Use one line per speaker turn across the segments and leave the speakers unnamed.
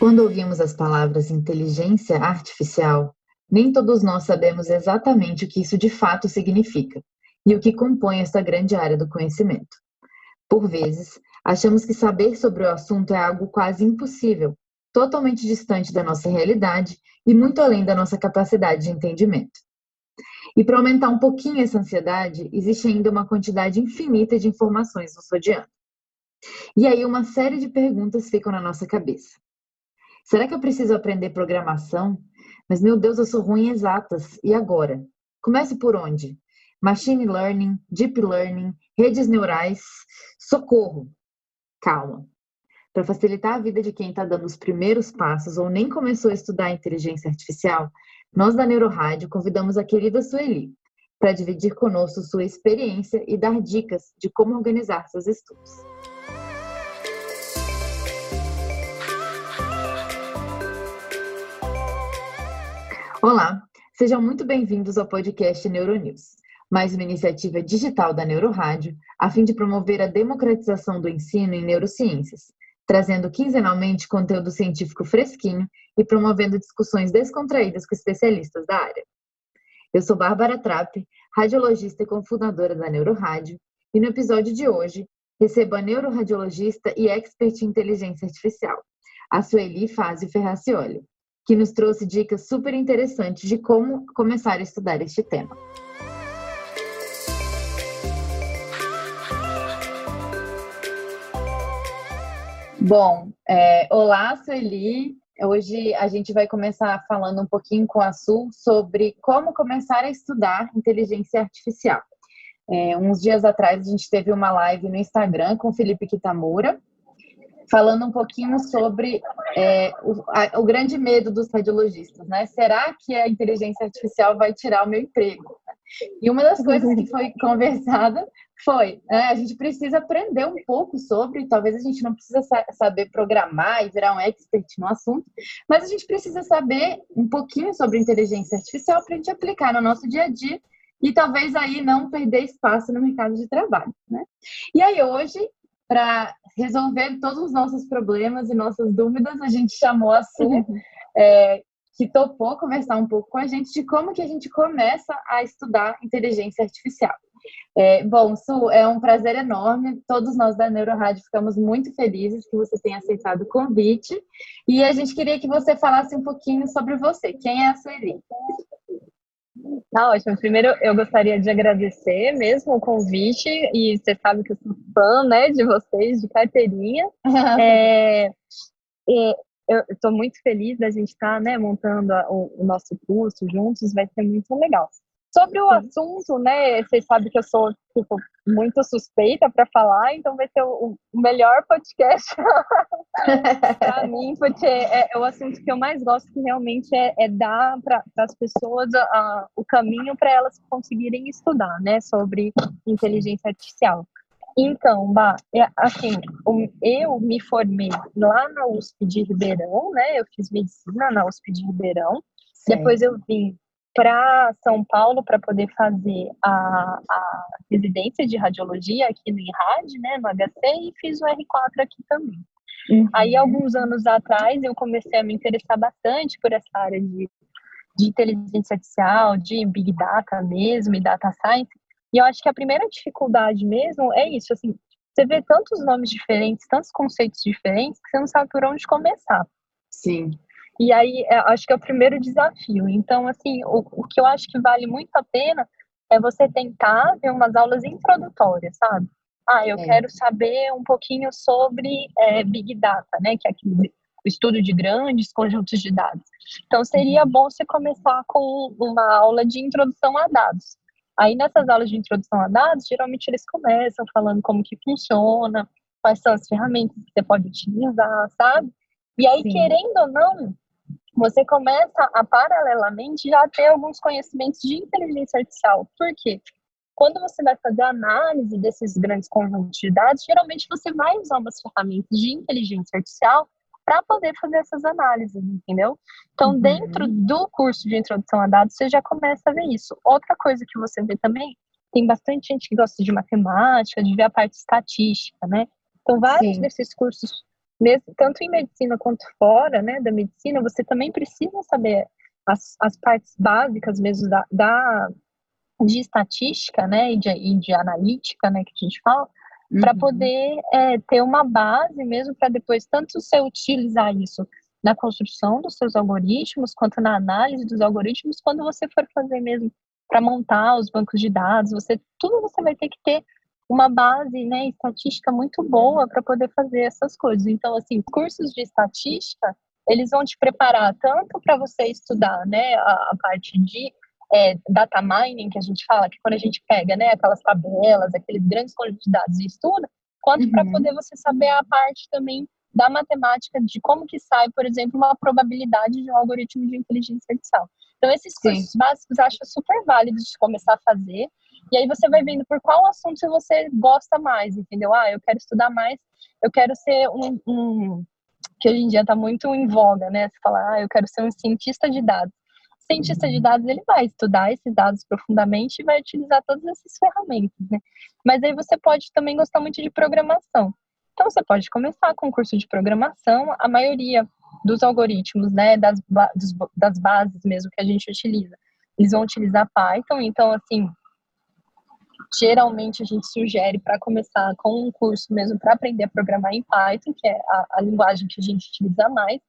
Quando ouvimos as palavras inteligência artificial, nem todos nós sabemos exatamente o que isso de fato significa e o que compõe esta grande área do conhecimento. Por vezes, achamos que saber sobre o assunto é algo quase impossível, totalmente distante da nossa realidade e muito além da nossa capacidade de entendimento. E para aumentar um pouquinho essa ansiedade, existe ainda uma quantidade infinita de informações nos rodeando. E aí uma série de perguntas ficam na nossa cabeça. Será que eu preciso aprender programação? Mas, meu Deus, eu sou ruim em exatas. E agora? Comece por onde? Machine Learning, Deep Learning, redes neurais. Socorro! Calma. Para facilitar a vida de quem está dando os primeiros passos ou nem começou a estudar inteligência artificial, nós da Neurorádio convidamos a querida Sueli para dividir conosco sua experiência e dar dicas de como organizar seus estudos. Olá, sejam muito bem-vindos ao podcast Neuronews, mais uma iniciativa digital da Neurorádio a fim de promover a democratização do ensino em neurociências, trazendo quinzenalmente conteúdo científico fresquinho e promovendo discussões descontraídas com especialistas da área. Eu sou Bárbara Trapp, radiologista e cofundadora da Neurorádio, e no episódio de hoje recebo a neuroradiologista e expert em inteligência artificial, a Sueli Fazio Ferracioli que nos trouxe dicas super interessantes de como começar a estudar este tema. Bom, é, olá, Sueli. Hoje a gente vai começar falando um pouquinho com a Su sobre como começar a estudar inteligência artificial. É, uns dias atrás a gente teve uma live no Instagram com o Felipe Kitamura, falando um pouquinho sobre é, o, a, o, grande medo dos radiologistas, né? Será que a inteligência artificial vai tirar o meu emprego? E uma das coisas que foi conversada foi, né, a gente precisa aprender um pouco sobre, talvez a gente não precisa saber programar e virar um expert no assunto, mas a gente precisa saber um pouquinho sobre inteligência artificial para a gente aplicar no nosso dia a dia e talvez aí não perder espaço no mercado de trabalho, né? E aí hoje para resolver todos os nossos problemas e nossas dúvidas, a gente chamou a Su, é, que topou conversar um pouco com a gente de como que a gente começa a estudar inteligência artificial. É, bom, Su, é um prazer enorme. Todos nós da Neurorádio ficamos muito felizes que você tenha aceitado o convite. E a gente queria que você falasse um pouquinho sobre você. Quem é a Sueli?
Tá ótimo. Primeiro, eu gostaria de agradecer mesmo o convite, e você sabe que eu sou fã, né, de vocês, de carteirinha. é, é, eu estou muito feliz da gente estar, tá, né, montando a, o, o, nosso curso juntos, vai ser muito legal. Sobre o assunto, né, vocês sabem que eu sou, tipo, muito suspeita para falar, então vai ser o, o melhor podcast para mim, porque é, é, o assunto que eu mais gosto, que realmente é, é dar para as pessoas a, o caminho para elas conseguirem estudar, né, sobre inteligência artificial. Então, bah, é, assim, eu me formei lá na USP de Ribeirão, né? Eu fiz medicina na USP de Ribeirão. Sim. Depois eu vim para São Paulo para poder fazer a, a, residência de radiologia aqui no INRAD, né, no HC, e fiz o R4 aqui também. Uhum. Aí, alguns anos atrás, eu comecei a me interessar bastante por essa área de, de inteligência artificial, de Big Data mesmo, e Data Science, e eu acho que a primeira dificuldade mesmo é isso, assim, você vê tantos nomes diferentes, tantos conceitos diferentes, que você não sabe por onde começar.
Sim.
E aí, é, acho que é o primeiro desafio. Então, assim, o, o que eu acho que vale muito a pena é você tentar ver umas aulas introdutórias, sabe? Ah, eu é. quero saber um pouquinho sobre é, Big Data, né? Que é aquele, o estudo de grandes conjuntos de dados. Então, seria uhum. bom você começar com uma aula de introdução a dados. Aí, nessas aulas de introdução a dados, geralmente eles começam falando como que funciona, quais são as ferramentas que você pode utilizar, sabe? E aí, Sim. querendo ou não, você começa a paralelamente já ter alguns conhecimentos de inteligência artificial. Por quê? Quando você vai fazer análise desses grandes conjuntos de dados, geralmente você vai usar umas ferramentas de inteligência artificial para poder fazer essas análises, entendeu? Então, uhum. dentro do curso de introdução a dados, você já começa a ver isso. Outra coisa que você vê também, tem bastante gente que gosta de matemática, de ver a parte estatística, né? Então, vários Sim. desses cursos mesmo, tanto em medicina quanto fora né, da medicina, você também precisa saber as, as partes básicas mesmo da, da de estatística, né, e de, e de analítica, né, que a gente fala, uhum. para poder é, ter uma base mesmo para depois tanto você utilizar isso na construção dos seus algoritmos, quanto na análise dos algoritmos, quando você for fazer mesmo para montar os bancos de dados, você tudo você vai ter que ter uma base, né, estatística muito boa para poder fazer essas coisas. Então, assim, cursos de estatística, eles vão te preparar tanto para você estudar, né, a, a parte de é, data mining, que a gente fala, que quando a gente pega, né, aquelas tabelas, aqueles grandes conjuntos de dados e estuda, quanto uhum. para poder você saber a parte também da matemática de como que sai, por exemplo, uma probabilidade de um algoritmo de inteligência artificial. Então, esses cursos Sim. básicos eu acho super válidos de começar a fazer. E aí você vai vendo por qual assunto você gosta mais, entendeu? Ah, eu quero estudar mais, eu quero ser um, um que hoje em dia está muito em voga, né? Você fala, ah, eu quero ser um cientista de dados. Cientista de dados, ele vai estudar esses dados profundamente e vai utilizar todas essas ferramentas, né? Mas aí você pode também gostar muito de programação. Então, você pode começar com o curso de programação, a maioria dos algoritmos, né, das, das bases mesmo que a gente utiliza, eles vão utilizar Python, então, assim, geralmente a gente sugere para começar com um curso mesmo para aprender a programar em Python, que é a, a linguagem que a gente utiliza mais.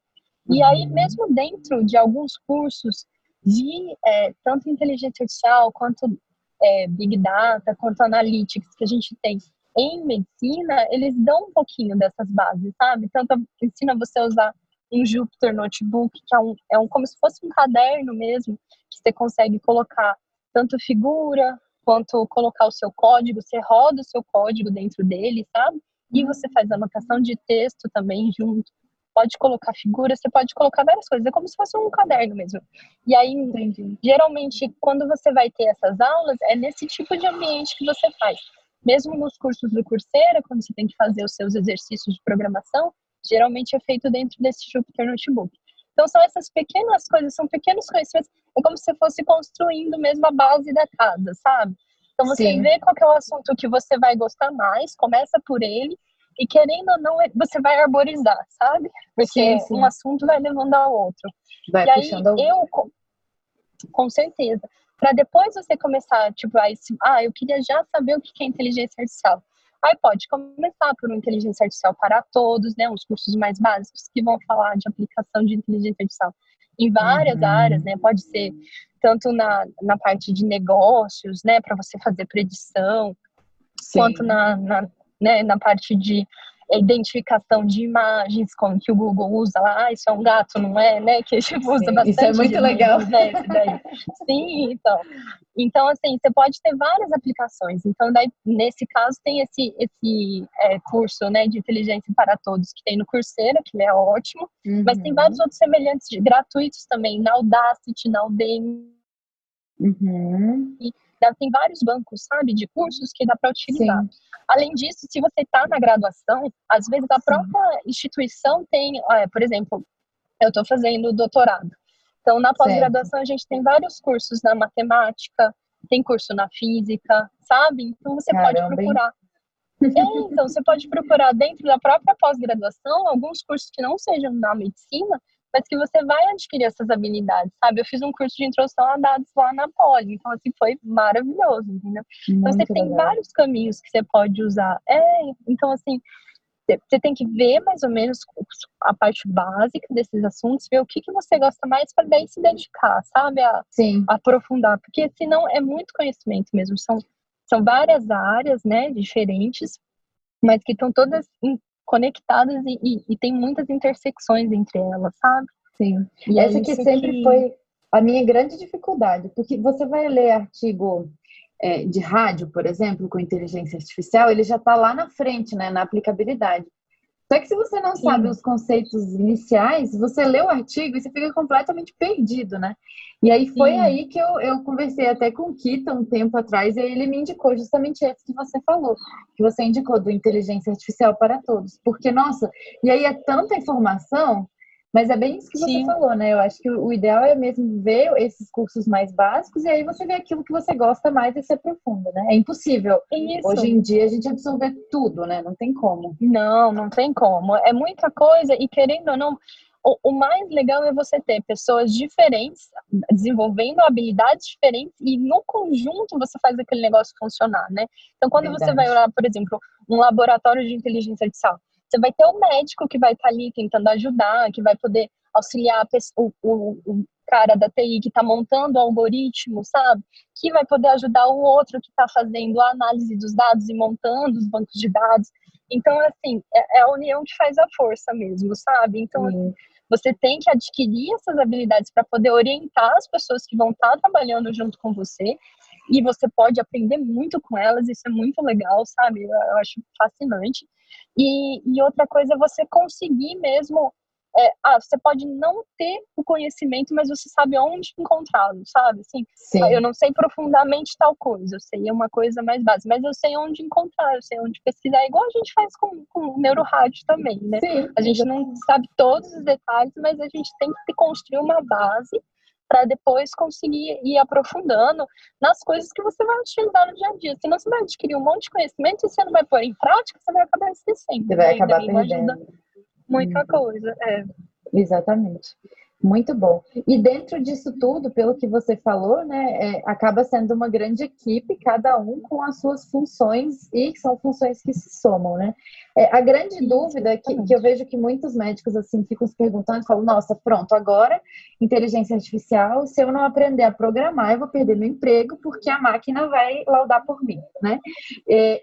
E aí, uhum. mesmo dentro de alguns cursos de é, tanto inteligência artificial quanto é, Big Data, quanto Analytics que a gente tem em medicina, eles dão um pouquinho dessas bases, sabe? Tanto ensina você a usar um Jupyter Notebook, que é um, é um como se fosse um caderno mesmo, que você consegue colocar tanto figura quanto colocar o seu código, você roda o seu código dentro dele, sabe? E você faz anotação de texto também junto. Pode colocar figura, você pode colocar várias coisas, é como se fosse um caderno mesmo. E aí, Entendi. geralmente, quando você vai ter essas aulas, é nesse tipo de ambiente que você faz. Mesmo nos cursos do Coursera, quando você tem que fazer os seus exercícios de programação, geralmente é feito dentro desse Jupyter Notebook. Então, são essas pequenas coisas, são pequenos conhecimentos, é como se fosse construindo mesmo a base da casa, sabe? Então, você Sim. vê qual é o assunto que você vai gostar mais, começa por ele, e querendo ou não, você vai arborizar, sabe? Porque sim, sim. um assunto vai levando ao outro. Vai e aí, eu, com, com certeza, para depois você começar, tipo, aí, ah, eu queria já saber o que é inteligência artificial. Aí pode começar por uma inteligência artificial para todos, né? Os cursos mais básicos que vão falar de aplicação de inteligência artificial em várias uhum. áreas, né? Pode ser tanto na, na parte de negócios, né? Para você fazer predição, Sim. quanto na, na, né, na parte de identificação de imagens, como que o Google usa lá, ah, isso é um gato, não é, né? Que a gente usa Sim, bastante.
Isso é muito legal. Né,
Sim, então. Então, assim, você pode ter várias aplicações. Então, daí, nesse caso, tem esse, esse é, curso, né, de inteligência para todos, que tem no Coursera, que é ótimo, uhum. mas tem vários outros semelhantes, gratuitos também, na Audacity, na Udemy.
Uhum.
E tem vários bancos, sabe, de cursos que dá para utilizar. Sim. Além disso, se você está na graduação, às vezes a própria Sim. instituição tem, é, por exemplo, eu estou fazendo doutorado. Então, na pós-graduação, a gente tem vários cursos na matemática, tem curso na física, sabe? Então, você Caramba, pode procurar. É, então, você pode procurar dentro da própria pós-graduação alguns cursos que não sejam na medicina, mas que você vai adquirir essas habilidades, sabe? Eu fiz um curso de introdução a dados lá na Poli, então assim foi maravilhoso, entendeu? Muito então você legal. tem vários caminhos que você pode usar. É, então assim, você tem que ver mais ou menos a parte básica desses assuntos, ver o que, que você gosta mais para daí se dedicar, sabe? A,
Sim.
a aprofundar, porque senão é muito conhecimento mesmo, são, são várias áreas, né, diferentes, mas que estão todas conectadas e, e, e, tem muitas intersecções entre elas, sabe?
Sim. E Essa é que sempre que... foi a minha grande dificuldade, porque você vai ler artigo é, de rádio, por exemplo, com inteligência artificial, ele já está lá na frente, né, na aplicabilidade. Só que se você não Sim. sabe os conceitos iniciais, você lê o artigo e você fica completamente perdido, né? E aí foi Sim. aí que eu, eu conversei até com o Kita um tempo atrás, e ele me indicou justamente esse que você falou, que você indicou do inteligência artificial para todos. Porque, nossa, e aí é tanta informação Mas é bem isso que Sim. você falou, né? Eu acho que o ideal é mesmo ver esses cursos mais básicos e aí você vê aquilo que você gosta mais e se aprofunda, né? É impossível isso. hoje em dia a gente absorver tudo, né? Não tem como.
Não, não tem como. É muita coisa e querendo ou não, o, o, mais legal é você ter pessoas diferentes desenvolvendo habilidades diferentes e no conjunto você faz aquele negócio funcionar, né? Então, quando Verdade. você vai olhar, por exemplo, um laboratório de inteligência artificial, você vai ter o um médico que vai estar tá ali tentando ajudar, que vai poder auxiliar o, o, o cara da TI que está montando o algoritmo, sabe? Que vai poder ajudar o outro que está fazendo a análise dos dados e montando os bancos de dados. Então, assim, é, é a união que faz a força mesmo, sabe? Então, assim, você tem que adquirir essas habilidades para poder orientar as pessoas que vão estar tá trabalhando junto com você. E você pode aprender muito com elas, isso é muito legal, sabe? Eu, eu acho fascinante. E, e outra coisa é você conseguir mesmo é, ah, você pode não ter o conhecimento, mas você sabe onde encontrá-lo, sabe? Assim, Sim. eu não sei profundamente tal coisa, eu sei uma coisa mais básica, mas eu sei onde encontrar, eu sei onde pesquisar, igual a gente faz com, com o neurorádio também, né? Sim. A gente não sabe todos os detalhes, mas a gente tem que construir uma base para depois conseguir ir aprofundando nas coisas que você vai utilizar no dia a dia. Senão você vai adquirir um monte de conhecimento e você não vai pôr em prática, você vai acabar esquecendo.
Você vai né? acabar perdendo
muita coisa. É.
Exatamente. Muito bom. E dentro disso tudo, pelo que você falou, né, é, acaba sendo uma grande equipe, cada um com as suas funções e são funções que se somam, né? É, a grande Sim, dúvida que, que, eu vejo que muitos médicos assim ficam se perguntando, falam, nossa, pronto, agora inteligência artificial, se eu não aprender a programar, eu vou perder meu emprego porque a máquina vai laudar por mim, né? É.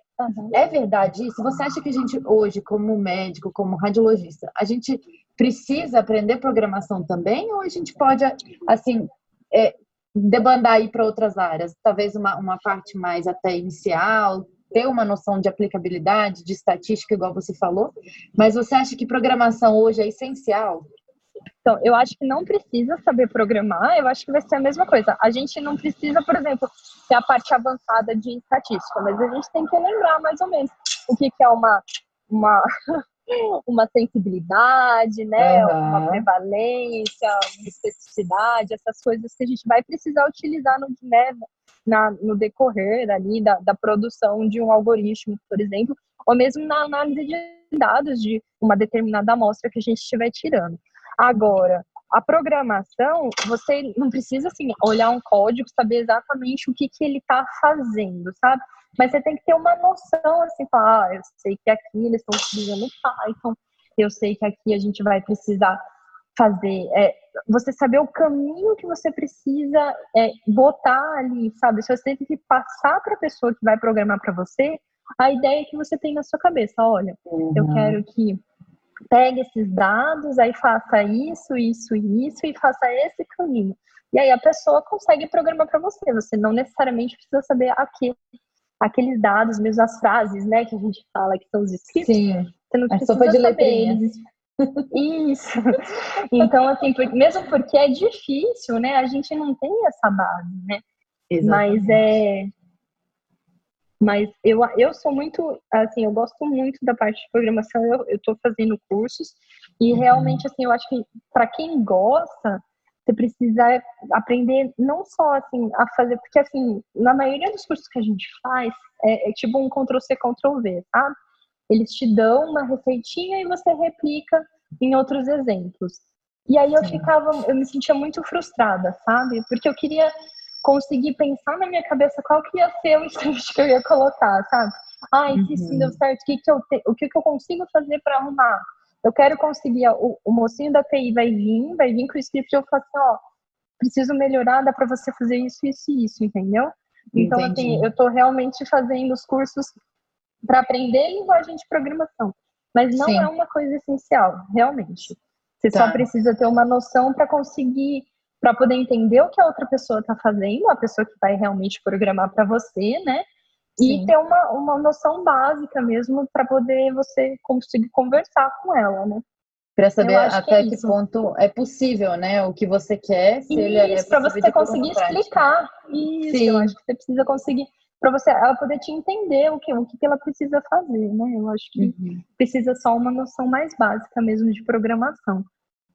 É verdade isso? Você acha que a gente hoje, como médico, como radiologista, a gente precisa aprender programação também ou a gente pode, assim, é, debandar aí para outras áreas? Talvez uma, uma parte mais até inicial, ter uma noção de aplicabilidade, de estatística, igual você falou, mas você acha que programação hoje é essencial?
Então, eu acho que não precisa saber programar, eu acho que vai ser a mesma coisa. A gente não precisa, por exemplo, ter a parte avançada de estatística, mas a gente tem que lembrar mais ou menos o que, que é uma, uma, uma sensibilidade, né? Uhum. Uma prevalência, uma especificidade, essas coisas que a gente vai precisar utilizar no, né, na, no decorrer ali da, da produção de um algoritmo, por exemplo, ou mesmo na análise de dados de uma determinada amostra que a gente estiver tirando. Agora, a programação, você não precisa assim olhar um código, saber exatamente o que, que ele está fazendo, sabe? Mas você tem que ter uma noção assim, falar, ah, eu sei que aqui eles estão utilizando Python, eu sei que aqui a gente vai precisar fazer, é, você saber o caminho que você precisa é, botar ali, sabe? Se você tem que passar para a pessoa que vai programar para você a ideia que você tem na sua cabeça, olha, uhum. eu quero que pegue esses dados, aí faça isso, isso e isso e faça esse caminho. E aí a pessoa consegue programar para você. Você não necessariamente precisa saber aqui, aqueles dados, mesmo as frases, né, que a gente fala que são os scripts. Sim. Você não
a precisa sopa de saber
eles. Isso. Então, assim, mesmo porque é difícil, né? A gente não tem essa base, né? Exatamente. Mas é, mas eu, eu sou muito, assim, eu gosto muito da parte de programação, eu estou fazendo cursos, e uhum. realmente, assim, eu acho que para quem gosta, você precisa aprender não só, assim, a fazer, porque, assim, na maioria dos cursos que a gente faz, é, é tipo um Ctrl-C, Ctrl-V, sabe? Eles te dão uma receitinha e você replica em outros exemplos. E aí eu ficava, eu me sentia muito frustrada, sabe? Porque eu queria conseguir pensar na minha cabeça qual que ia ser o script que eu ia colocar, sabe? Ah, se sim deu uhum. certo, o que, que, eu, te, o que, que eu consigo fazer para arrumar? Eu quero conseguir, o, o mocinho da TI vai vir, vai vir com o script e eu falo assim, ó, preciso melhorar, dá para você fazer isso, isso e isso, entendeu? Então, assim, Entendi. assim, eu estou realmente fazendo os cursos para aprender linguagem de programação. Mas não Sim. é uma coisa essencial, realmente. Você tá. só precisa ter uma noção para conseguir para poder entender o que a outra pessoa está fazendo, a pessoa que vai realmente programar para você, né? E Sim. ter uma, uma noção básica mesmo para poder você conseguir conversar com ela, né?
Para saber até que, é que ponto é possível, né? O que você quer, se
isso,
ele é
para você conseguir explicar. Isso, Sim. eu acho que você precisa conseguir para você ela poder te entender o que o que ela precisa fazer, né? Eu acho que uhum. precisa só uma noção mais básica mesmo de programação.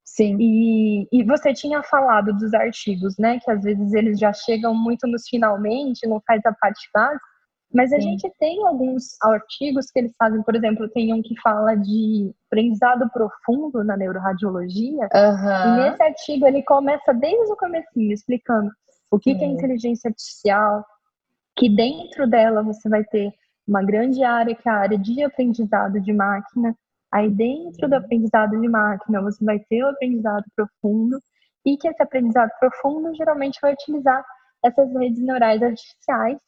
Sim. E, e você tinha falado dos artigos, né? Que às vezes eles já chegam muito nos finalmente, não faz a parte básica. Mas a Sim. gente tem alguns artigos que eles fazem, por exemplo, tem um que fala de aprendizado profundo na neuroradiologia. Uhum. E nesse artigo ele começa desde o comecinho, explicando o que, que é inteligência artificial, que dentro dela você vai ter uma grande área que é a área de aprendizado de máquina. Aí dentro do aprendizado de máquina você vai ter o aprendizado profundo e que esse aprendizado profundo geralmente vai utilizar essas redes neurais artificiais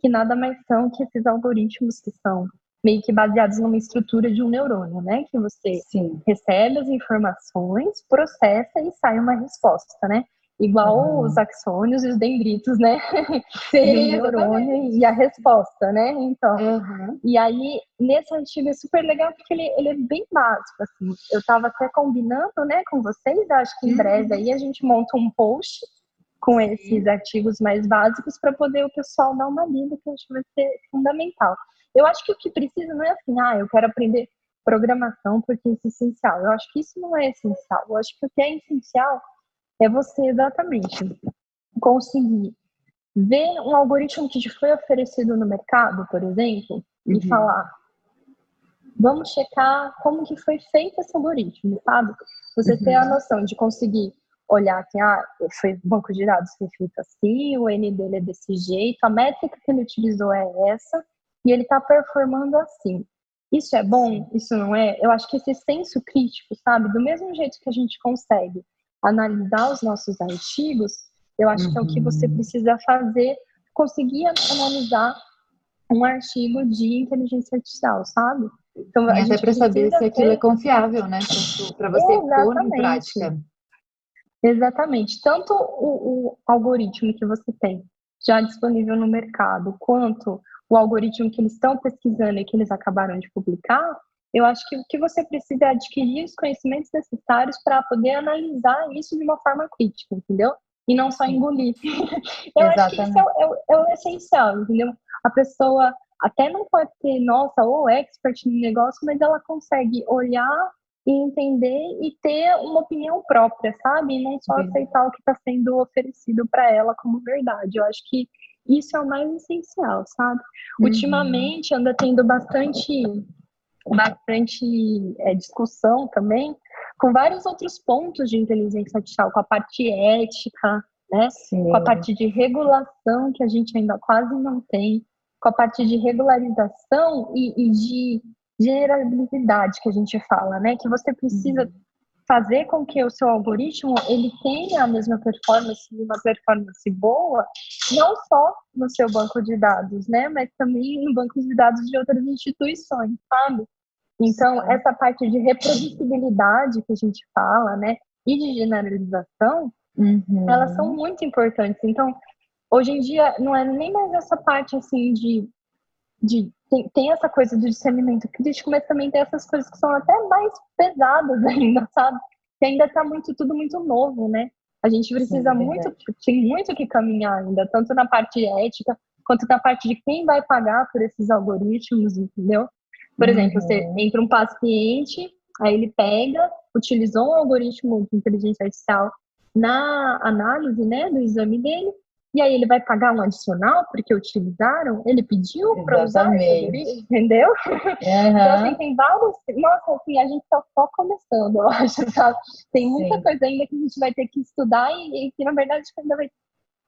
que nada mais são que esses algoritmos que são meio que baseados numa estrutura de um neurônio, né? Que você Sim. recebe as informações, processa e sai uma resposta, né? Igual uhum. os axônios e os dendritos, né? Sim, o neurônio e a resposta, né? Então, uhum. e aí, nesse artigo é super legal porque ele, ele é bem básico, assim. Eu estava até combinando, né, com vocês, acho que em breve uhum. aí a gente monta um post com esses artigos mais básicos para poder o pessoal dar uma lida, que eu acho que vai ser fundamental. Eu acho que o que precisa não é assim, ah, eu quero aprender programação porque isso é essencial. Eu acho que isso não é essencial. Eu acho que o que é essencial é você exatamente conseguir ver um algoritmo que te foi oferecido no mercado, por exemplo, uhum. e falar, vamos checar como que foi feito esse algoritmo, sabe? Você uhum. ter a noção de conseguir olhar que ah, foi banco de dados foi feito assim, o N dele é desse jeito, a métrica que ele utilizou é essa, e ele está performando assim. Isso é bom? Isso não é? Eu acho que esse senso crítico, sabe? Do mesmo jeito que a gente consegue analisar os nossos artigos, eu acho uhum. que é o que você uhum. precisa fazer, conseguir analisar um artigo de inteligência artificial, sabe?
Então, a até para saber se aquilo ter... é confiável, né? Para você Exatamente. pôr em prática.
Exatamente. Tanto o, o, algoritmo que você tem já disponível no mercado, quanto o algoritmo que eles estão pesquisando e que eles acabaram de publicar, eu acho que o que você precisa é adquirir os conhecimentos necessários para poder analisar isso de uma forma crítica, entendeu? E não só engolir. eu Exatamente. acho que isso é, é, é o essencial, entendeu? A pessoa até não pode ter, nossa, ou expert no negócio, mas ela consegue olhar e entender e ter uma opinião própria, sabe? E não só Sim. aceitar o que está sendo oferecido para ela como verdade. Eu acho que isso é o mais essencial, sabe? Uhum. Ultimamente anda tendo bastante bastante é, discussão também com vários outros pontos de inteligência artificial, com a parte ética, né? Sim. Com a parte de regulação que a gente ainda quase não tem, com a parte de regularização e, e de generabilidade que a gente fala, né? Que você precisa uhum. fazer com que o seu algoritmo ele tenha a mesma performance, uma performance boa, não só no seu banco de dados, né? Mas também no banco de dados de outras instituições, sabe? Então, essa parte de reproduzibilidade que a gente fala, né? E de generalização, uhum. elas são muito importantes. Então, hoje em dia, não é nem mais essa parte, assim, de de tem, tem, essa coisa do discernimento crítico, mas também tem essas coisas que são até mais pesadas ainda, sabe? Que ainda está muito tudo muito novo, né? A gente precisa Sim, muito, tem muito que caminhar ainda, tanto na parte ética quanto na parte de quem vai pagar por esses algoritmos, entendeu? Por uhum. exemplo, você entra um paciente, aí ele pega, utilizou um algoritmo de inteligência artificial na análise, né, do exame dele, e aí ele vai pagar um adicional porque utilizaram? Ele pediu para usar esse entendeu? Uhum. Então, assim, tem vários. Nossa, assim, a gente está só começando, eu acho, sabe? Tem muita Sim. coisa ainda que a gente vai ter que estudar e, e que, na verdade, ainda vai,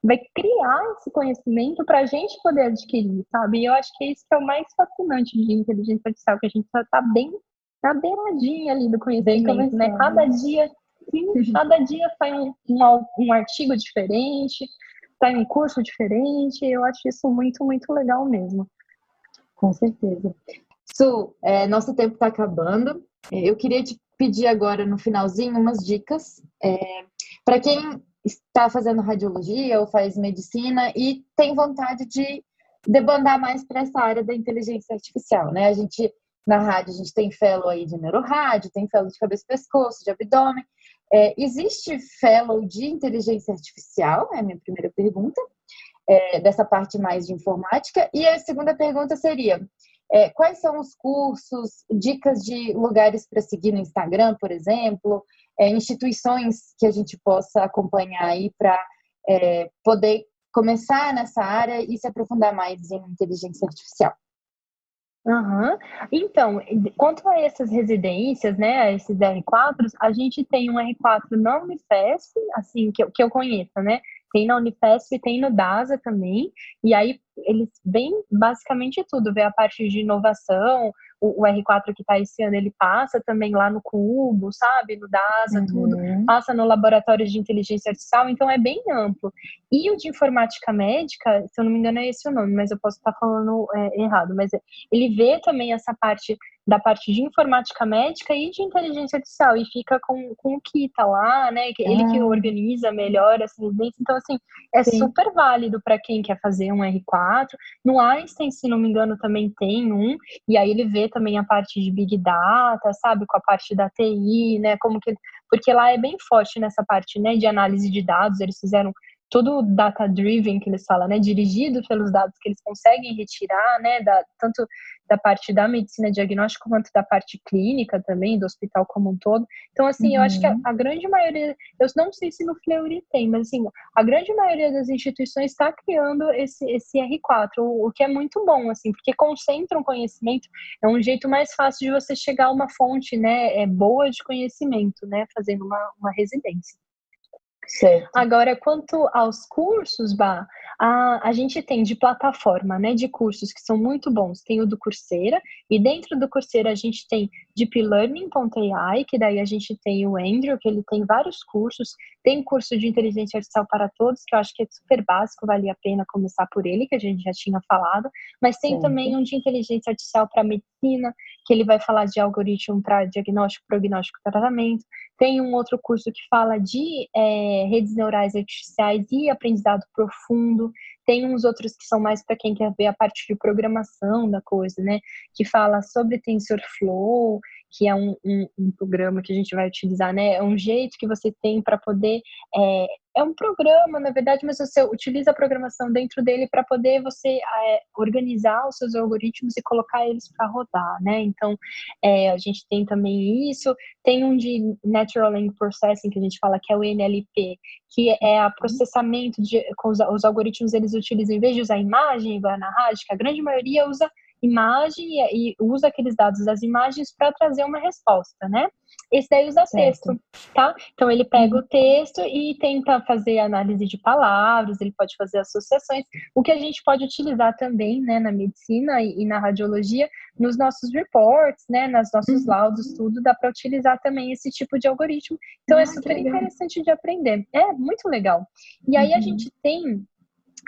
vai criar esse conhecimento para a gente poder adquirir, sabe? E eu acho que é isso que é o mais fascinante de inteligência artificial, que a gente está bem na beiradinha ali do conhecimento, né? Cada dia, sim, cada dia sai um, um, um artigo diferente está em um curso diferente. Eu acho isso muito, muito legal mesmo.
Com certeza. Su, é, nosso tempo está acabando. Eu queria te pedir agora, no finalzinho, umas dicas. É, Para quem está fazendo radiologia ou faz medicina e tem vontade de debandar mais para essa área da inteligência artificial, né? A gente, na rádio, a gente tem fellow aí de neurorádio, tem fellow de cabeça e pescoço, de abdômen. É, existe fellow de inteligência artificial? É a minha primeira pergunta, é, dessa parte mais de informática. E a segunda pergunta seria: É, quais são os cursos, dicas de lugares para seguir no Instagram, por exemplo, é, instituições que a gente possa acompanhar aí para é, poder começar nessa área e se aprofundar mais em inteligência artificial.
Uhum. Então, quanto a essas residências, né, a esses R4, a gente tem um R4 na Unifesp, assim, que eu, que eu conheço, né, tem na Unifesp, tem no DASA também, e aí eles vêm basicamente tudo, vê a parte de inovação, o, o R4 que está esse ano, ele passa também lá no Cubo, sabe, no DASA, uhum. tudo, passa no laboratório de inteligência artificial, então é bem amplo. E o de informática médica, se eu não me engano é esse o nome, mas eu posso estar falando é, errado, mas ele vê também essa parte da parte de informática médica e de inteligência artificial e fica com, com o Kita lá, né? Ele ah. que organiza melhor essa residência. Então, assim, é Sim. super válido para quem quer fazer um R4. No Einstein, se não me engano, também tem um, e aí ele vê também a parte de Big Data, sabe? Com a parte da TI, né? Como que. Porque lá é bem forte nessa parte, né? De análise de dados, eles fizeram todo data-driven que eles falam, né, dirigido pelos dados que eles conseguem retirar, né, da, tanto da parte da medicina diagnóstica quanto da parte clínica também, do hospital como um todo. Então, assim, uhum. eu acho que a, uhum. a, grande maioria, eu não sei se no Fleury tem, mas assim, a grande maioria das instituições está criando esse, esse R4, o, o, que é muito bom, assim, porque concentra um conhecimento, é um jeito mais fácil de você chegar a uma fonte, né, é boa de conhecimento, né, fazendo uma, uma residência.
Certo.
Agora, quanto aos cursos, Bah, a, a gente tem de plataforma, né, de cursos que são muito bons. Tem o do Coursera, e dentro do Coursera a gente tem deeplearning.ai, que daí a gente tem o Andrew, que ele tem vários cursos. Tem curso de inteligência artificial para todos, que eu acho que é super básico, vale a pena começar por ele, que a gente já tinha falado. Mas tem certo. também um de inteligência artificial para medicina, que ele vai falar de algoritmo para diagnóstico, prognóstico e tratamento. Tem um outro curso que fala de é, redes neurais artificiais e aprendizado profundo. Tem uns outros que são mais para quem quer ver a parte de programação da coisa, né? Que fala sobre TensorFlow, que é um, um, um programa que a gente vai utilizar, né? É um jeito que você tem para poder. É, é um programa, na verdade, mas você utiliza a programação dentro dele para poder você é, organizar os seus algoritmos e colocar eles para rodar, né? Então, é, a gente tem também isso. Tem um de Natural Language Processing, que a gente fala que é o NLP, que é o uhum. processamento de, com os, os algoritmos, eles utilizam, em vez de usar imagem igual na rádio, que a grande maioria usa imagem e, e usa aqueles dados das imagens para trazer uma resposta, né? Esse daí usa certo. texto, tá? Então ele pega uhum. o texto e tenta fazer análise de palavras, ele pode fazer associações, o que a gente pode utilizar também, né, na medicina e, e na radiologia, nos nossos reports, né, nos nossos uhum. laudos, tudo dá para utilizar também esse tipo de algoritmo. Então é ah, é super interessante de aprender. É muito legal. E aí uhum. a gente tem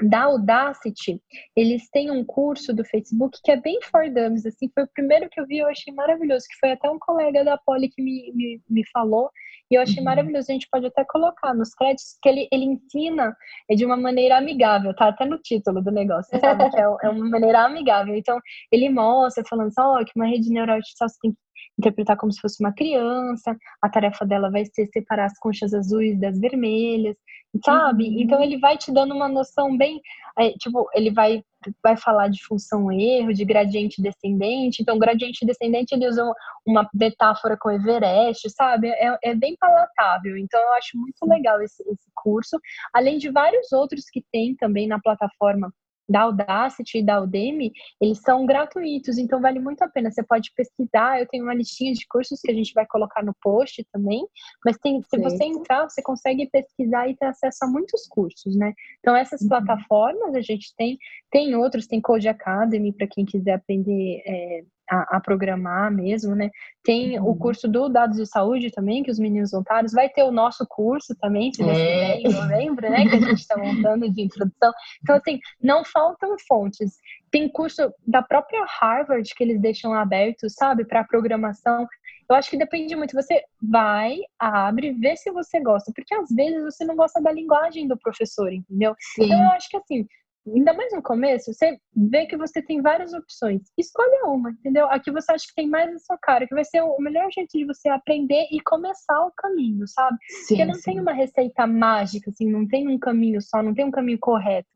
da Audacity, eles têm um curso do Facebook que é bem for dummies, assim, foi o primeiro que eu vi, eu achei maravilhoso, que foi até um colega da Poli que me, me, me falou, e eu achei uhum. maravilhoso, a gente pode até colocar nos créditos, que ele, ele ensina de uma maneira amigável, tá até no título do negócio, sabe, que é, é uma maneira amigável, então ele mostra, falando assim, ó, oh, que uma rede neural artificial você tem que interpretar como se fosse uma criança, a tarefa dela vai ser separar as conchas azuis das vermelhas, sabe? Uhum. Então ele vai te dando uma noção bem, é, tipo, ele vai vai falar de função erro, de gradiente descendente. Então, gradiente descendente ele usa uma metáfora com Everest, sabe? É, é bem palatável. Então, eu acho muito legal esse, esse curso, além de vários outros que tem também na plataforma da Audacity e da Udemy, eles são gratuitos, então vale muito a pena. Você pode pesquisar, eu tenho uma listinha de cursos que a gente vai colocar no post também, mas tem, se você entrar, você consegue pesquisar e ter acesso a muitos cursos, né? Então essas uhum. plataformas a gente tem, tem outros, tem Code Academy para quem quiser aprender é, a, a, programar mesmo, né? Tem uhum. o curso do Dados de Saúde também, que os meninos voluntários. Vai ter o nosso curso também, se Deus é. em novembro, né? Que a gente está montando de introdução. Então, assim, não faltam fontes. Tem curso da própria Harvard que eles deixam aberto, sabe, para programação. Eu acho que depende muito. Você vai, abre, vê se você gosta, porque às vezes você não gosta da linguagem do professor, entendeu? Sim. Então eu acho que assim, ainda mais no começo, você vê que você tem várias opções. Escolha uma, entendeu? A que você acha que tem mais a sua cara, que vai ser o melhor jeito de você aprender e começar o caminho, sabe? Sim, Porque não sim. tem uma receita mágica, assim, não tem um caminho só, não tem um caminho correto.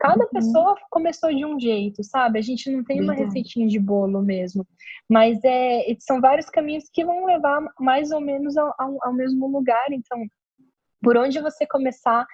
Cada uhum. pessoa começou de um jeito, sabe? A gente não tem Verdade. uma receitinha de bolo mesmo. Mas é, são vários caminhos que vão levar mais ou menos ao, ao, ao mesmo lugar. Então, por onde você começar,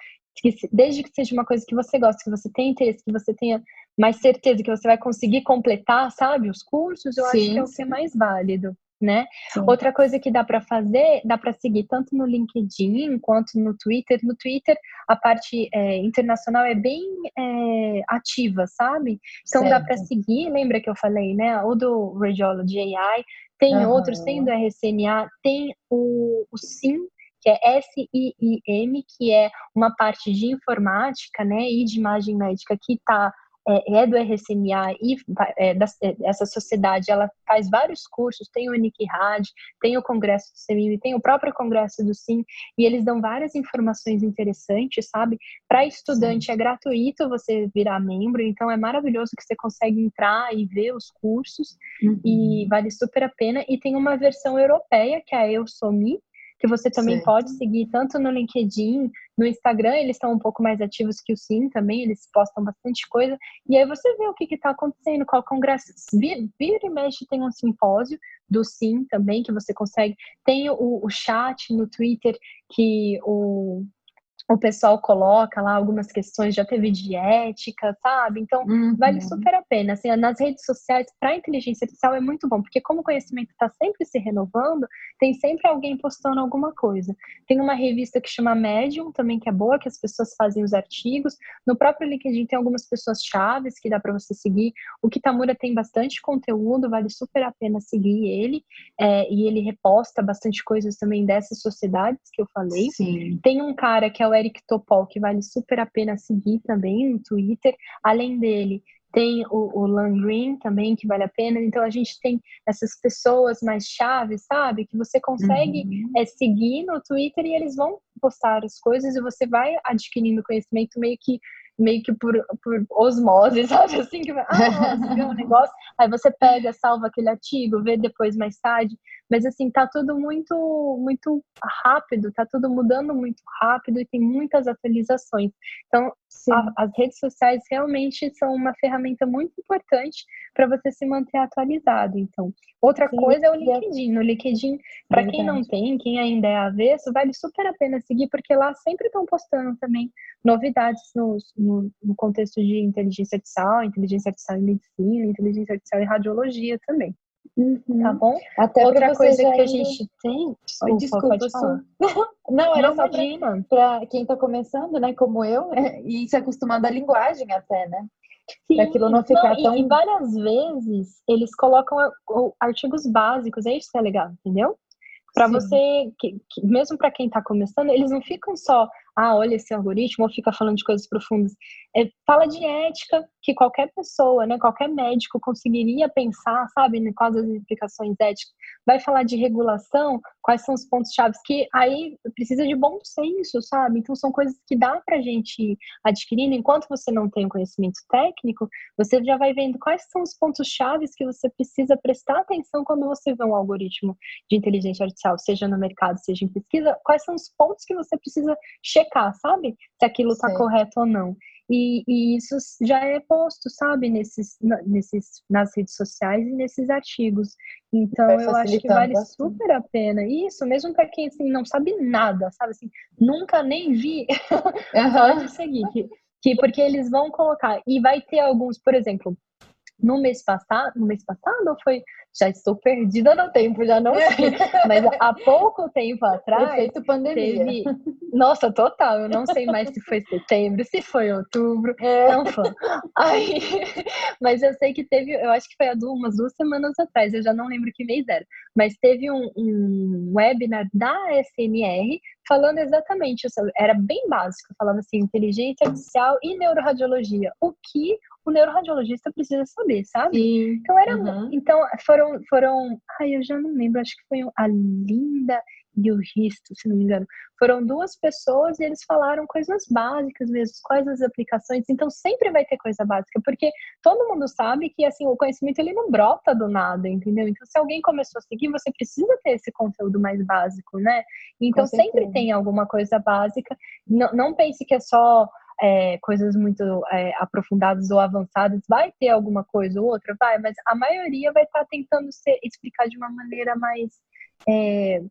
desde que seja uma coisa que você gosta, que você tenha interesse, que você tenha mais certeza que você vai conseguir completar, sabe, os cursos, eu sim, acho que é o que é mais válido né? Sim. Outra coisa que dá para fazer, dá para seguir tanto no LinkedIn quanto no Twitter. No Twitter, a parte é, internacional é bem é, ativa, sabe? Então certo. dá para seguir, lembra que eu falei, né? O do Radiology AI, tem uhum. outros, tem do RCNA, tem o, o SIM, que é SIIM, que é uma parte de informática, né, e de imagem médica que está é, é do RCNA e é, da, é, essa sociedade, ela faz vários cursos, tem o Uniquirad, tem o Congresso do CEMIM, tem o próprio Congresso do SIM, e eles dão várias informações interessantes, sabe? Para estudante Sim. é gratuito você virar membro, então é maravilhoso que você consegue entrar e ver os cursos, uhum. e vale super a pena. E tem uma versão europeia, que é a EUSOMI, que você também certo. pode seguir tanto no LinkedIn, no Instagram, eles estão um pouco mais ativos que o Sim também, eles postam bastante coisa. E aí você vê o que está acontecendo, qual congresso. Vira, vira e mexe tem um simpósio do Sim também, que você consegue. Tem o, o chat no Twitter que o o pessoal coloca lá algumas questões, já teve de ética, sabe? Então, uhum. vale super a pena. Assim, nas redes sociais, para inteligência artificial é muito bom, porque como o conhecimento está sempre se renovando, tem sempre alguém postando alguma coisa. Tem uma revista que chama Medium, também que é boa, que as pessoas fazem os artigos. No próprio LinkedIn tem algumas pessoas chaves que dá para você seguir. O Kitamura tem bastante conteúdo, vale super a pena seguir ele. É, e ele reposta bastante coisas também dessas sociedades que eu falei. Sim. Tem um cara que é o Eric Topol, que vale super a pena seguir também no Twitter. Além dele, tem o, o Lan Green também, que vale a pena. Então, a gente tem essas pessoas mais chaves, sabe? Que você consegue uhum. é, seguir no Twitter e eles vão postar as coisas e você vai adquirindo conhecimento meio que meio que por, por osmose, sabe? Assim, que ah, viu um negócio, aí você pega, salva aquele artigo, vê depois mais tarde. Mas assim, tá tudo muito muito rápido, tá tudo mudando muito rápido e tem muitas atualizações. Então, a, as redes sociais realmente são uma ferramenta muito importante para você se manter atualizado. Então, outra Sim, coisa é o LinkedIn. No LinkedIn, para quem não tem, quem ainda é avesso, vale super a pena seguir, porque lá sempre estão postando também novidades no, no, no contexto de inteligência artificial, inteligência artificial em medicina, inteligência artificial em radiologia também. Uhum. Tá bom? Até Outra coisa que a gente tem.
Desculpa, desculpa. Não, era Não, só para quem está começando, né, como eu, e se acostumando à linguagem até, né?
Para aquilo não ficar não, tão. E, e várias vezes eles colocam artigos básicos, é isso que é legal, entendeu? Para você, que, que, mesmo para quem está começando, eles não ficam só ah, olha esse algoritmo, ou fica falando de coisas profundas. É, fala de ética, que qualquer pessoa, né, qualquer médico conseguiria pensar, sabe, quais as implicações éticas. Vai falar de regulação, quais são os pontos-chave, que aí precisa de bom senso, sabe? Então, são coisas que dá para gente adquirindo. Enquanto você não tem o conhecimento técnico, você já vai vendo quais são os pontos-chave que você precisa prestar atenção quando você vê um algoritmo de inteligência artificial, seja no mercado, seja em pesquisa, quais são os pontos que você precisa checar checar, sabe? Se aquilo está correto ou não. E, e, isso já é posto, sabe, nesses, nesses, nas redes sociais e nesses artigos. Então, eu acho que vale bastante. super a pena. Isso, mesmo para quem assim, não sabe nada, sabe assim, nunca nem vi, uhum. pode seguir. Que, que, porque eles vão colocar, e vai ter alguns, por exemplo, no mês passado, no mês passado ou foi já estou perdida no tempo, já não sei. Mas há pouco tempo atrás.
Efeito pandemia.
Teve... Nossa, total. Eu não sei mais se foi setembro, se foi outubro. É. Não foi. Aí... Mas eu sei que teve, eu acho que foi há umas duas semanas atrás, eu já não lembro que mês era. Mas teve um, um webinar da SMR falando exatamente isso. Era bem básico. Falava assim: inteligência artificial e neuroradiologia. O que o neuroradiologista precisa saber, sabe? Sim. Então era, uhum. então foram, foram, ai, eu já não lembro, acho que foi a Linda e o Risto, se não me engano. Foram duas pessoas e eles falaram coisas básicas mesmo, quais as aplicações. Então sempre vai ter coisa básica, porque todo mundo sabe que assim o conhecimento ele não brota do nada, entendeu? Então se alguém começou a seguir, você precisa ter esse conteúdo mais básico, né? Então sempre tem alguma coisa básica. Não, não pense que é só é, coisas muito é, aprofundadas ou avançadas, vai ter alguma coisa ou outra, vai, mas a maioria vai estar tá tentando ser, explicar de uma maneira mais é,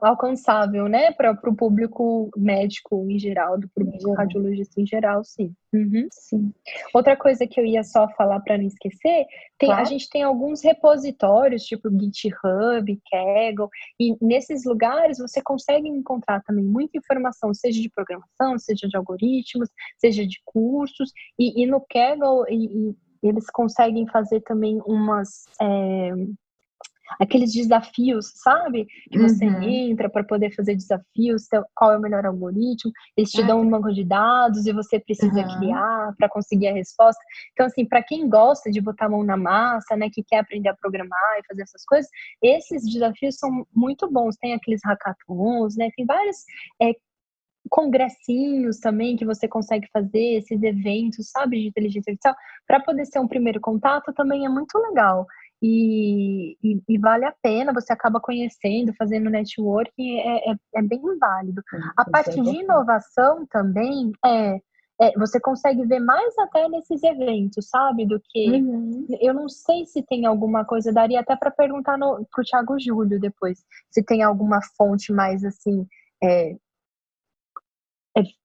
alcançável, né, para o público médico em geral, do público uhum. radiologista em geral, sim. Uhum. sim. Outra coisa que eu ia só falar para não esquecer, tem, claro. a gente tem alguns repositórios, tipo GitHub, Kaggle, e nesses lugares você consegue encontrar também muita informação, seja de programação, seja de algoritmos, seja de cursos, e, e no Kaggle e, e eles conseguem fazer também umas é, aqueles desafios, sabe? Que você uhum. entra para poder fazer desafios, qual é o melhor algoritmo, eles te dão um banco de dados e você precisa uhum. criar para conseguir a resposta. Então, assim, para quem gosta de botar a mão na massa, né, que quer aprender a programar e fazer essas coisas, esses desafios são muito bons. Tem aqueles hackathons, né? Tem vários é, congressinhos também que você consegue fazer, esses eventos, sabe, de inteligência artificial, para poder ser um primeiro contato também é muito legal. E, e, e, vale a pena, você acaba conhecendo, fazendo networking, é, é, é bem válido. a parte de inovação também é, é, você consegue ver mais até nesses eventos, sabe? Do que. Uhum. Eu não sei se tem alguma coisa, daria até para perguntar para o Thiago Júlio depois, se tem alguma fonte mais assim. É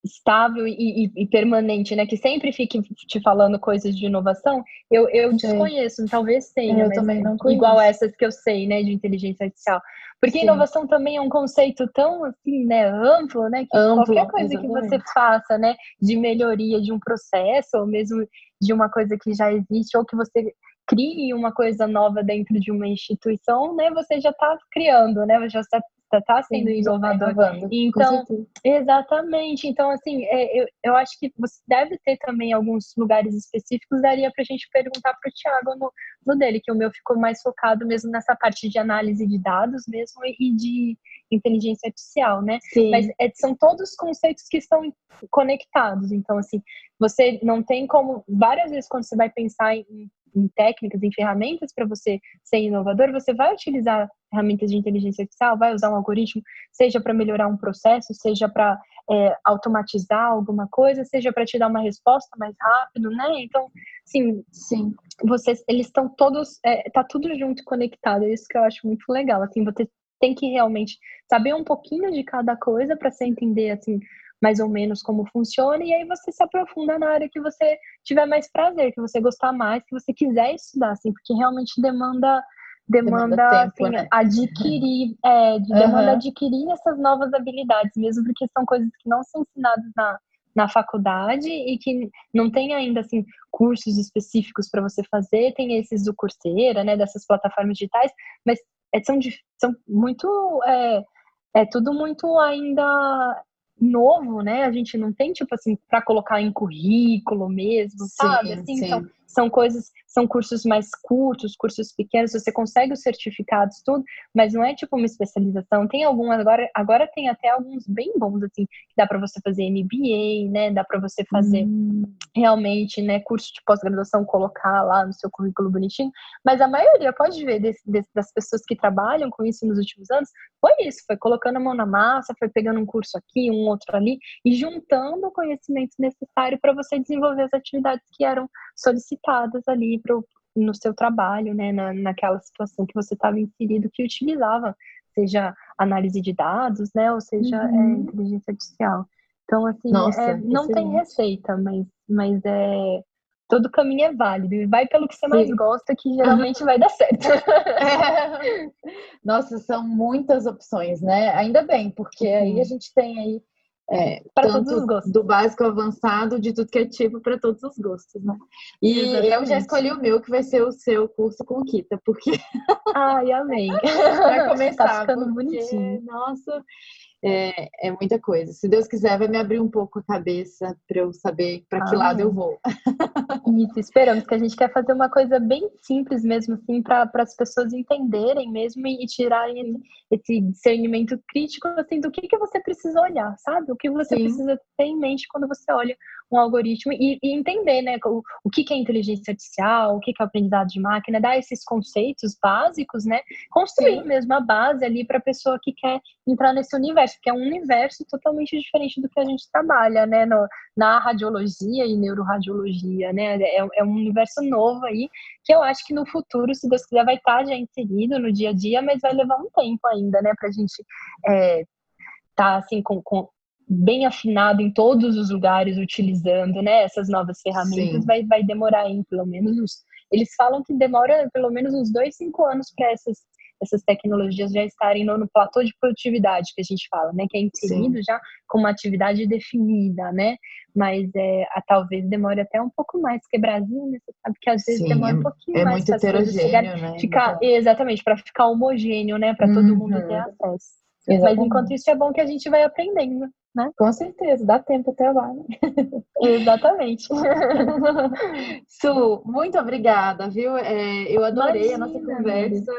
estável e, e, e, permanente, né? Que sempre fique te falando coisas de inovação, eu, eu desconheço, talvez tenha,
eu também não conheço.
igual essas que eu sei, né, de inteligência artificial. Porque Sim. inovação também é um conceito tão assim, né, amplo, né? Que amplo, qualquer coisa exatamente. que você faça, né, de melhoria de um processo, ou mesmo de uma coisa que já existe, ou que você crie uma coisa nova dentro de uma instituição, né, você já está criando, né, já está está sendo Sim, inovador. Então, exatamente. Então, assim, é, eu, eu acho que você deve ter também alguns lugares específicos. Daria para a gente perguntar para o Thiago no, no dele, que o meu ficou mais focado mesmo nessa parte de análise de dados mesmo e de inteligência artificial, né? Sim. Mas é, são todos conceitos que estão conectados. Então, assim, você não tem como. Várias vezes, quando você vai pensar em em técnicas, em ferramentas para você ser inovador, você vai utilizar ferramentas de inteligência artificial, vai usar um algoritmo, seja para melhorar um processo, seja para é, automatizar alguma coisa, seja para te dar uma resposta mais rápido, né? Então, sim, sim, vocês, eles estão todos, é, tá tudo junto conectado, é isso que eu acho muito legal. Assim, você tem que realmente saber um pouquinho de cada coisa para você entender assim mais ou menos como funciona, e aí você se aprofunda na área que você tiver mais prazer, que você gostar mais, que você quiser estudar, assim, porque realmente demanda demanda, demanda tempo, assim, né? adquirir, é, demanda uhum. adquirir essas novas habilidades, mesmo porque são coisas que não são ensinadas na, na faculdade e que não tem ainda assim cursos específicos para você fazer, tem esses do Coursera, né, dessas plataformas digitais, mas é, são, são muito é, é tudo muito ainda novo, né? A gente não tem, tipo assim, para colocar em currículo mesmo, sim, sabe? Assim, sim. Então, são coisas, são cursos mais curtos, cursos pequenos, você consegue os certificados, tudo, mas não é tipo uma especialização. Tem algumas, agora, agora tem até alguns bem bons, assim, que dá para você fazer MBA, né? Dá para você fazer hum. realmente, né, curso de pós-graduação, colocar lá no seu currículo bonitinho. Mas a maioria, pode ver, desse, desse, das pessoas que trabalham com isso nos últimos anos, foi isso, foi colocando a mão na massa, foi pegando um curso aqui, um outro ali, e juntando o conhecimento necessário para você desenvolver as atividades que eram solicitadas ali pro, no seu trabalho, né, na, naquela situação que você estava inserido, que utilizava, seja análise de dados, né, ou seja é, uhum. é, inteligência artificial. Então, assim, Nossa, é, não tem receita, mas, mas é, todo caminho é válido. E vai pelo que você Sim. mais gosta, que geralmente vai dar certo.
É. Nossa, são muitas opções, né? Ainda bem, porque aí a gente tem aí é, para todos os gostos. Do básico ao avançado, de tudo que é tipo, para todos os gostos, né? E Exatamente. eu já escolhi o meu, que vai ser o seu curso com Kita, porque.
Ai, amei.
vai começar.
Tá ficando porque, bonitinho.
Nossa, é, é, muita coisa. Se Deus quiser, vai me abrir um pouco a cabeça para eu saber para que lado eu vou.
Isso, esperamos que a gente quer fazer uma coisa bem simples mesmo, assim, para as pessoas entenderem mesmo e, e tirarem esse, esse, discernimento crítico, assim, do que, que você precisa olhar, sabe? O que você Sim. precisa ter em mente quando você olha um algoritmo e, e entender, né, o, o que, que é inteligência artificial, o que, que é aprendizado de máquina, dar esses conceitos básicos, né? Construir Sim. mesmo a base ali para a pessoa que quer entrar nesse universo universo, que é um universo totalmente diferente do que a gente trabalha, né, no, na radiologia e neuroradiologia, né, é, é, um universo novo aí, que eu acho que no futuro, se Deus quiser, vai estar já inserido no dia a dia, mas vai levar um tempo ainda, né, pra gente é, tá, assim, com, com bem afinado em todos os lugares, utilizando, né, essas novas ferramentas, vai, vai demorar pelo menos uns, eles falam que demora pelo menos uns dois, cinco anos para essas essas tecnologias já estarem no, no platô de produtividade que a gente fala, né? Que é inserido Sim. já com uma atividade definida, né? Mas é, a, talvez demore até um pouco mais, porque Brasil, né, você sabe que às vezes Sim, demora um pouquinho
é
mais
para as coisas chegarem,
né? ficar então... exatamente para ficar homogêneo, né? Para todo uhum. mundo ter acesso. Exatamente. Mas enquanto isso é bom que a gente vai aprendendo. Né?
Com certeza, dá tempo até lá. Né?
Exatamente.
Su, muito obrigada, viu? É, eu adorei Imagina, a nossa conversa.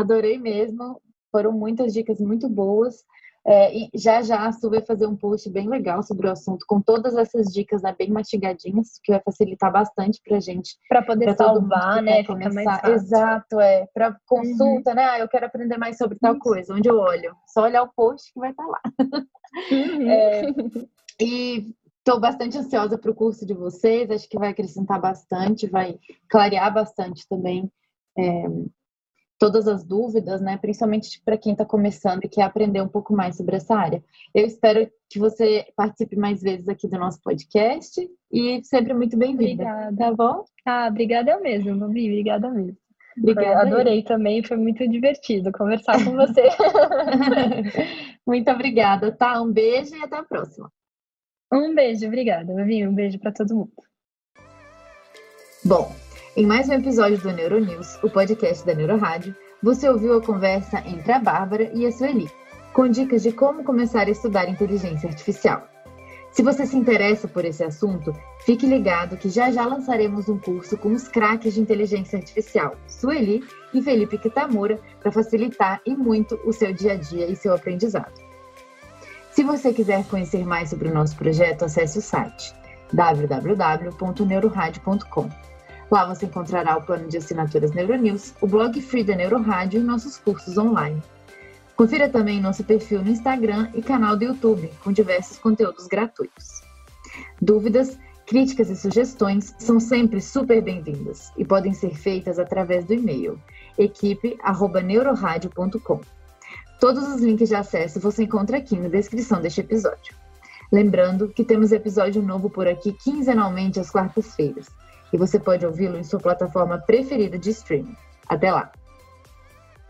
Adorei mesmo. Foram muitas dicas muito boas. É, e já já a Su vai fazer um post bem legal sobre o assunto, com todas essas dicas né, bem mastigadinhas, que vai facilitar bastante pra gente.
Para poder pra salvar, né? Começar.
Exato, é. Para consulta, uhum. né? Ah, eu quero aprender mais sobre tal coisa. Onde eu olho? Só olhar o post que vai estar tá lá. Uhum. É, e estou bastante ansiosa para o curso de vocês, acho que vai acrescentar bastante, vai clarear bastante também. É, todas as dúvidas, né? Principalmente para quem está começando e quer aprender um pouco mais sobre essa área. Eu espero que você participe mais vezes aqui do nosso podcast e sempre muito bem-vinda.
Obrigada. Tá bom? Ah, obrigada eu mesmo, Babi, obrigada mesmo. Obrigada. Foi, adorei também, foi muito divertido conversar com você.
muito obrigada, tá? Um beijo e até a próxima.
Um beijo, obrigada, Babi. Um beijo para todo mundo.
Bom, em mais um episódio do Neuronews, o podcast da Neurorádio, você ouviu a conversa entre a Bárbara e a Sueli, com dicas de como começar a estudar inteligência artificial. Se você se interessa por esse assunto, fique ligado que já já lançaremos um curso com os craques de inteligência artificial, Sueli e Felipe Kitamura, para facilitar e muito o seu dia a dia e seu aprendizado. Se você quiser conhecer mais sobre o nosso projeto, acesse o site www.neuroradio.com. Lá você encontrará o plano de assinaturas Neuronews, o blog free da Neurorádio e nossos cursos online. Confira também nosso perfil no Instagram e canal do YouTube, com diversos conteúdos gratuitos. Dúvidas, críticas e sugestões são sempre super bem-vindas e podem ser feitas através do e-mail equipe@neuroradio.com. Todos os links de acesso você encontra aqui na descrição deste episódio. Lembrando que temos episódio novo por aqui quinzenalmente às quartas-feiras e você pode ouvi-lo em sua plataforma preferida de streaming. Até lá!